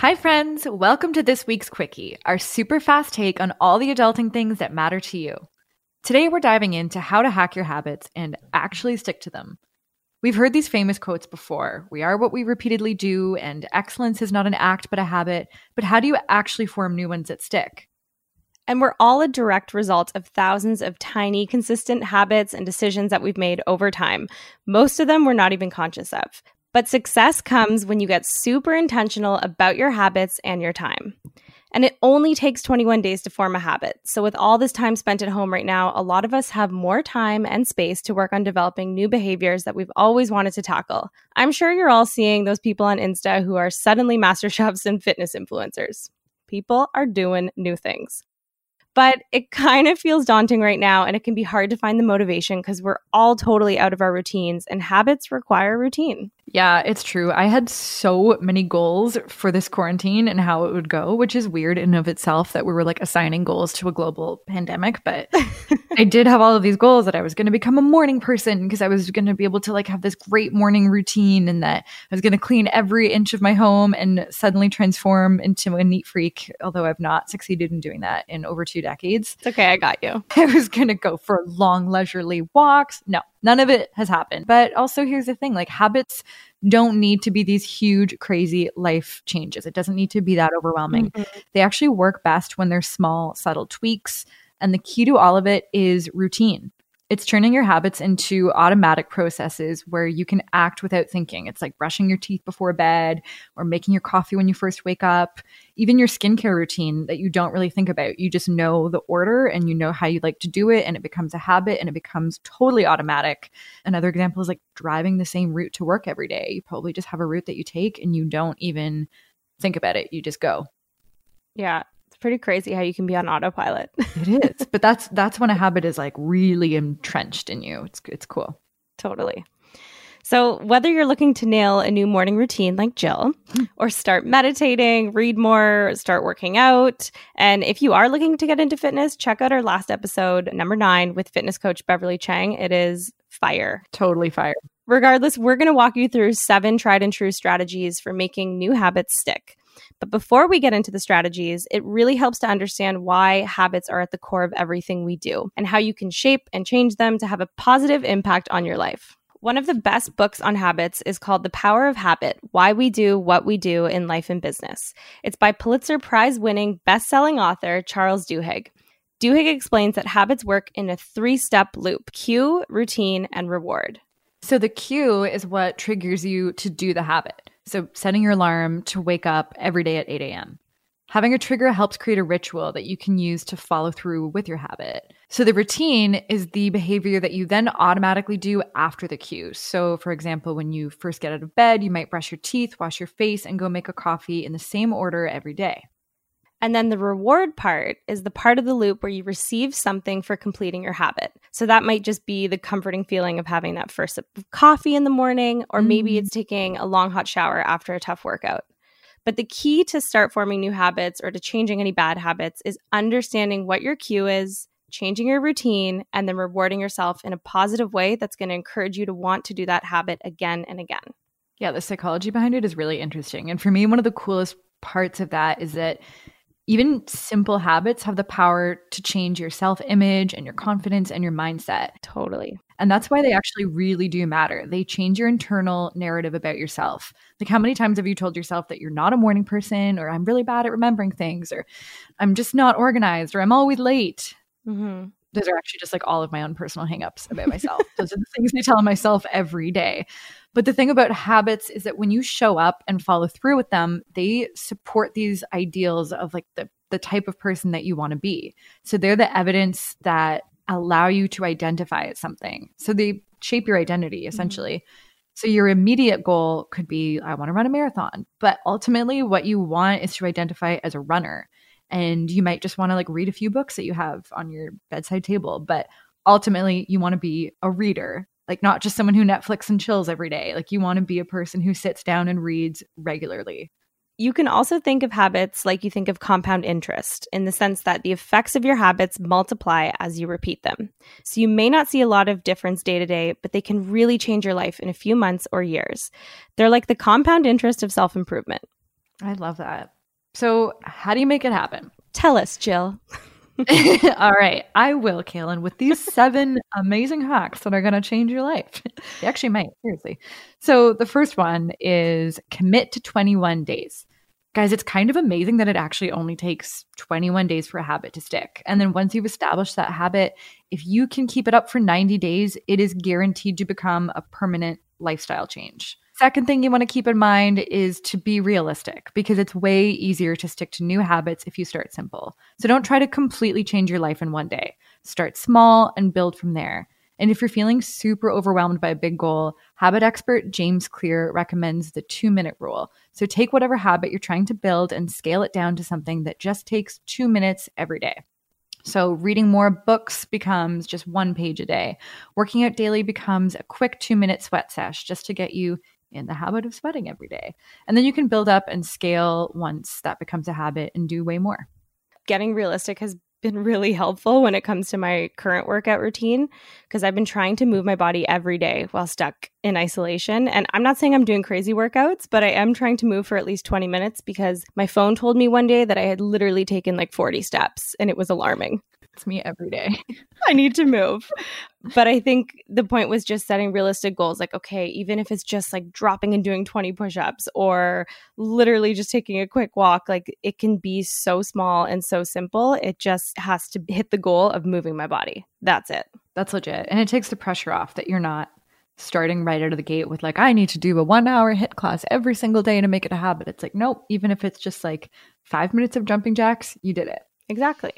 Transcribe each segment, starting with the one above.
Hi, friends. Welcome to this week's Quickie, our super fast take on all the adulting things that matter to you. Today, we're diving into how to hack your habits and actually stick to them. We've heard these famous quotes before We are what we repeatedly do, and excellence is not an act but a habit. But how do you actually form new ones that stick? And we're all a direct result of thousands of tiny, consistent habits and decisions that we've made over time. Most of them we're not even conscious of. But success comes when you get super intentional about your habits and your time. And it only takes 21 days to form a habit. So, with all this time spent at home right now, a lot of us have more time and space to work on developing new behaviors that we've always wanted to tackle. I'm sure you're all seeing those people on Insta who are suddenly master chefs and fitness influencers. People are doing new things. But it kind of feels daunting right now, and it can be hard to find the motivation because we're all totally out of our routines, and habits require routine. Yeah, it's true. I had so many goals for this quarantine and how it would go, which is weird in of itself that we were like assigning goals to a global pandemic. But I did have all of these goals that I was going to become a morning person because I was going to be able to like have this great morning routine and that I was going to clean every inch of my home and suddenly transform into a neat freak. Although I've not succeeded in doing that in over two decades. It's okay. I got you. I was going to go for long leisurely walks. No, None of it has happened. But also, here's the thing like, habits don't need to be these huge, crazy life changes. It doesn't need to be that overwhelming. Mm-hmm. They actually work best when they're small, subtle tweaks. And the key to all of it is routine. It's turning your habits into automatic processes where you can act without thinking. It's like brushing your teeth before bed or making your coffee when you first wake up, even your skincare routine that you don't really think about. You just know the order and you know how you like to do it, and it becomes a habit and it becomes totally automatic. Another example is like driving the same route to work every day. You probably just have a route that you take and you don't even think about it, you just go. Yeah pretty crazy how you can be on autopilot. it is, but that's that's when a habit is like really entrenched in you. It's it's cool. Totally. So, whether you're looking to nail a new morning routine like Jill, hmm. or start meditating, read more, start working out, and if you are looking to get into fitness, check out our last episode, number nine, with fitness coach Beverly Chang. It is fire. Totally fire. Regardless, we're going to walk you through seven tried and true strategies for making new habits stick. But before we get into the strategies, it really helps to understand why habits are at the core of everything we do and how you can shape and change them to have a positive impact on your life. One of the best books on habits is called The Power of Habit Why We Do What We Do in Life and Business. It's by Pulitzer Prize winning best selling author Charles Duhigg. Duhigg explains that habits work in a three step loop cue, routine, and reward. So the cue is what triggers you to do the habit. So, setting your alarm to wake up every day at 8 a.m. Having a trigger helps create a ritual that you can use to follow through with your habit. So, the routine is the behavior that you then automatically do after the cue. So, for example, when you first get out of bed, you might brush your teeth, wash your face, and go make a coffee in the same order every day. And then the reward part is the part of the loop where you receive something for completing your habit. So that might just be the comforting feeling of having that first sip of coffee in the morning, or maybe mm. it's taking a long hot shower after a tough workout. But the key to start forming new habits or to changing any bad habits is understanding what your cue is, changing your routine, and then rewarding yourself in a positive way that's going to encourage you to want to do that habit again and again. Yeah, the psychology behind it is really interesting. And for me, one of the coolest parts of that is that even simple habits have the power to change your self image and your confidence and your mindset. Totally. And that's why they actually really do matter. They change your internal narrative about yourself. Like, how many times have you told yourself that you're not a morning person, or I'm really bad at remembering things, or I'm just not organized, or I'm always late? Mm-hmm. Those are actually just like all of my own personal hangups about myself. Those are the things I tell myself every day. But the thing about habits is that when you show up and follow through with them, they support these ideals of like the the type of person that you want to be. So they're the evidence that allow you to identify as something. So they shape your identity mm-hmm. essentially. Mm-hmm. So your immediate goal could be I want to run a marathon, but ultimately what you want is to identify as a runner. And you might just want to like read a few books that you have on your bedside table. But ultimately, you want to be a reader, like not just someone who Netflix and chills every day. Like you want to be a person who sits down and reads regularly. You can also think of habits like you think of compound interest in the sense that the effects of your habits multiply as you repeat them. So you may not see a lot of difference day to day, but they can really change your life in a few months or years. They're like the compound interest of self improvement. I love that. So, how do you make it happen? Tell us, Jill. All right, I will, Kaylin, with these seven amazing hacks that are going to change your life. they actually might, seriously. So, the first one is commit to 21 days. Guys, it's kind of amazing that it actually only takes 21 days for a habit to stick. And then once you've established that habit, if you can keep it up for 90 days, it is guaranteed to become a permanent lifestyle change. Second thing you want to keep in mind is to be realistic because it's way easier to stick to new habits if you start simple. So don't try to completely change your life in one day. Start small and build from there. And if you're feeling super overwhelmed by a big goal, habit expert James Clear recommends the two minute rule. So take whatever habit you're trying to build and scale it down to something that just takes two minutes every day. So, reading more books becomes just one page a day. Working out daily becomes a quick two minute sweat sesh just to get you in the habit of sweating every day. And then you can build up and scale once that becomes a habit and do way more. Getting realistic has been really helpful when it comes to my current workout routine because I've been trying to move my body every day while stuck in isolation. And I'm not saying I'm doing crazy workouts, but I am trying to move for at least 20 minutes because my phone told me one day that I had literally taken like 40 steps and it was alarming. It's me every day. I need to move. But I think the point was just setting realistic goals like, okay, even if it's just like dropping and doing 20 push ups or literally just taking a quick walk, like it can be so small and so simple. It just has to HIIT the goal of moving my body. That's it. That's legit. And it takes the pressure off that you're not starting right out of the gate with like i need to do a one hour hit class every single day to make it a habit it's like nope even if it's just like five minutes of jumping jacks you did it exactly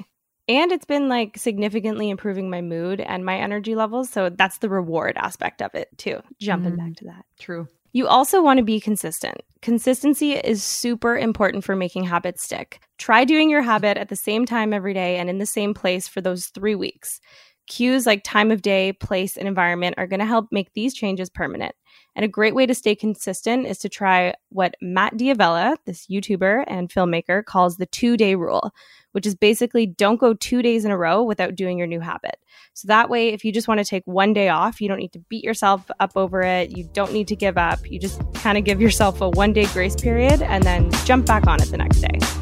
and it's been like significantly improving my mood and my energy levels. So that's the reward aspect of it too. Jumping mm, back to that. True. You also want to be consistent. Consistency is super important for making habits stick. Try doing your habit at the same time every day and in the same place for those three weeks. Cues like time of day, place, and environment are going to help make these changes permanent. And a great way to stay consistent is to try what Matt D'Avella, this YouTuber and filmmaker, calls the two day rule, which is basically don't go two days in a row without doing your new habit. So that way, if you just want to take one day off, you don't need to beat yourself up over it. You don't need to give up. You just kind of give yourself a one day grace period and then jump back on it the next day.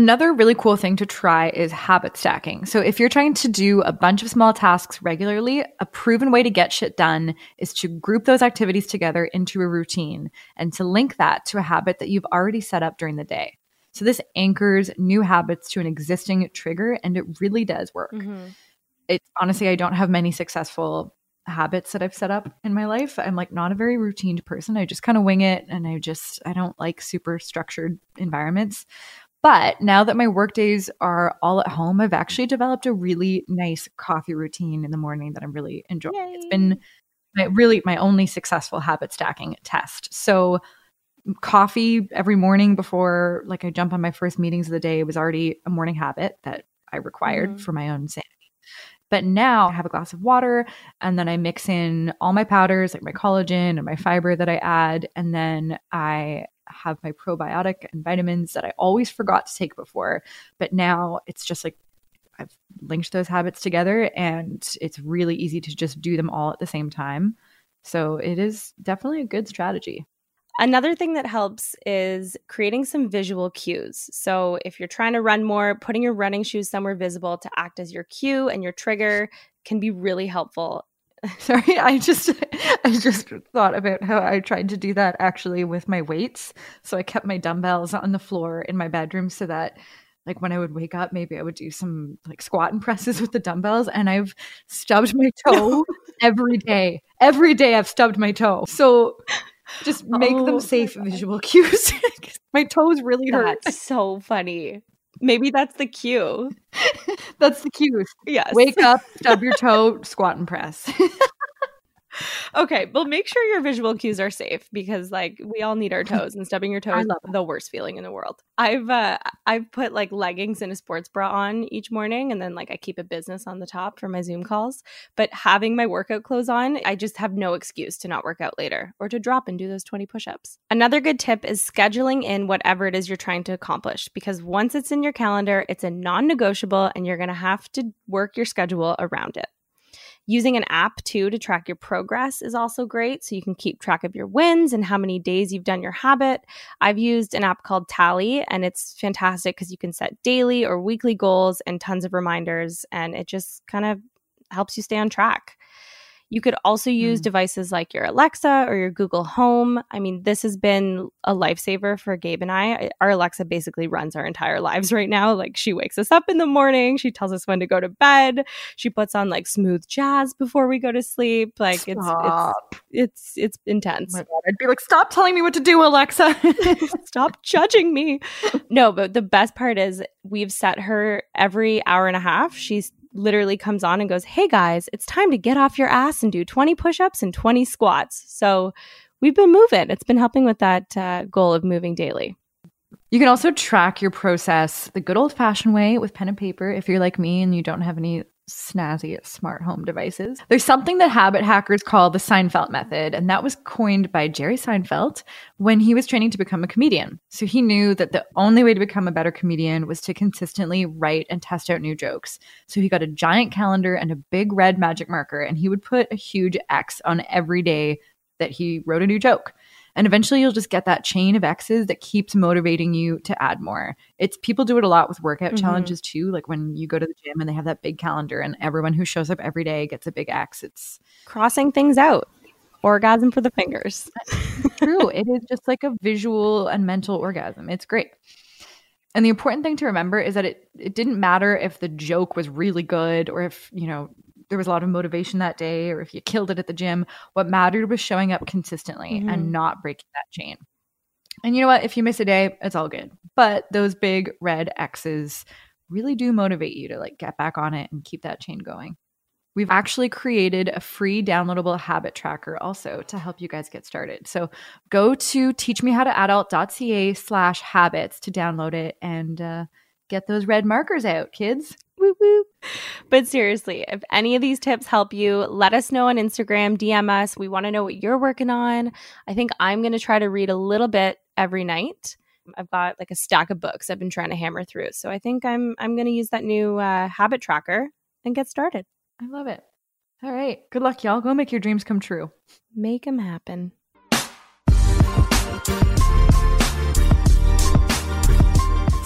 Another really cool thing to try is habit stacking. So, if you're trying to do a bunch of small tasks regularly, a proven way to get shit done is to group those activities together into a routine and to link that to a habit that you've already set up during the day. So, this anchors new habits to an existing trigger and it really does work. Mm-hmm. It's honestly, I don't have many successful habits that I've set up in my life. I'm like not a very routine person. I just kind of wing it and I just I don't like super structured environments. But now that my work days are all at home, I've actually developed a really nice coffee routine in the morning that I'm really enjoying. Yay. It's been my, really my only successful habit stacking test. So coffee every morning before like I jump on my first meetings of the day was already a morning habit that I required mm-hmm. for my own sanity. But now I have a glass of water and then I mix in all my powders, like my collagen and my fiber that I add. And then I have my probiotic and vitamins that I always forgot to take before. But now it's just like I've linked those habits together and it's really easy to just do them all at the same time. So it is definitely a good strategy. Another thing that helps is creating some visual cues. So, if you're trying to run more, putting your running shoes somewhere visible to act as your cue and your trigger can be really helpful. Sorry, I just I just thought about how I tried to do that actually with my weights. So I kept my dumbbells on the floor in my bedroom so that like when I would wake up, maybe I would do some like squat and presses with the dumbbells and I've stubbed my toe every day. Every day I've stubbed my toe. So just make oh, them safe visual cues. my toes really hurt. That's so funny. Maybe that's the cue. that's the cue. Yes. Wake up, stub your toe, squat and press. okay, well, make sure your visual cues are safe because, like, we all need our toes, and stubbing your toes is the worst feeling in the world. I've uh, I've put like leggings and a sports bra on each morning, and then like I keep a business on the top for my Zoom calls. But having my workout clothes on, I just have no excuse to not work out later or to drop and do those twenty push-ups. Another good tip is scheduling in whatever it is you're trying to accomplish because once it's in your calendar, it's a non-negotiable, and you're gonna have to work your schedule around it. Using an app too to track your progress is also great. So you can keep track of your wins and how many days you've done your habit. I've used an app called Tally and it's fantastic because you can set daily or weekly goals and tons of reminders. And it just kind of helps you stay on track. You could also use mm. devices like your Alexa or your Google Home. I mean, this has been a lifesaver for Gabe and I. Our Alexa basically runs our entire lives right now. Like, she wakes us up in the morning, she tells us when to go to bed, she puts on like smooth jazz before we go to sleep. Like, it's it's it's it's intense. Oh God, I'd be like, stop telling me what to do, Alexa. stop judging me. No, but the best part is we've set her every hour and a half. She's literally comes on and goes, Hey guys, it's time to get off your ass and do 20 push ups and 20 squats. So we've been moving. It's been helping with that uh, goal of moving daily. You can also track your process the good old fashioned way with pen and paper if you're like me and you don't have any snazzy smart home devices. There's something that habit hackers call the Seinfeld method, and that was coined by Jerry Seinfeld when he was training to become a comedian. So he knew that the only way to become a better comedian was to consistently write and test out new jokes. So he got a giant calendar and a big red magic marker, and he would put a huge X on every day that he wrote a new joke. And eventually you'll just get that chain of X's that keeps motivating you to add more. It's people do it a lot with workout mm-hmm. challenges too. Like when you go to the gym and they have that big calendar and everyone who shows up every day gets a big X. It's crossing things out. Orgasm for the fingers. True. It is just like a visual and mental orgasm. It's great. And the important thing to remember is that it, it didn't matter if the joke was really good or if, you know, there was a lot of motivation that day or if you killed it at the gym. What mattered was showing up consistently mm-hmm. and not breaking that chain. And you know what? If you miss a day, it's all good. But those big red X's really do motivate you to like get back on it and keep that chain going. We've actually created a free downloadable habit tracker also to help you guys get started. So go to teachmehowtoadult.ca slash habits to download it and uh, get those red markers out, kids. But seriously, if any of these tips help you, let us know on Instagram, DM us. We want to know what you're working on. I think I'm going to try to read a little bit every night. I've got like a stack of books I've been trying to hammer through. So I think I'm I'm going to use that new uh, habit tracker and get started. I love it. All right. Good luck, y'all. Go make your dreams come true. Make them happen.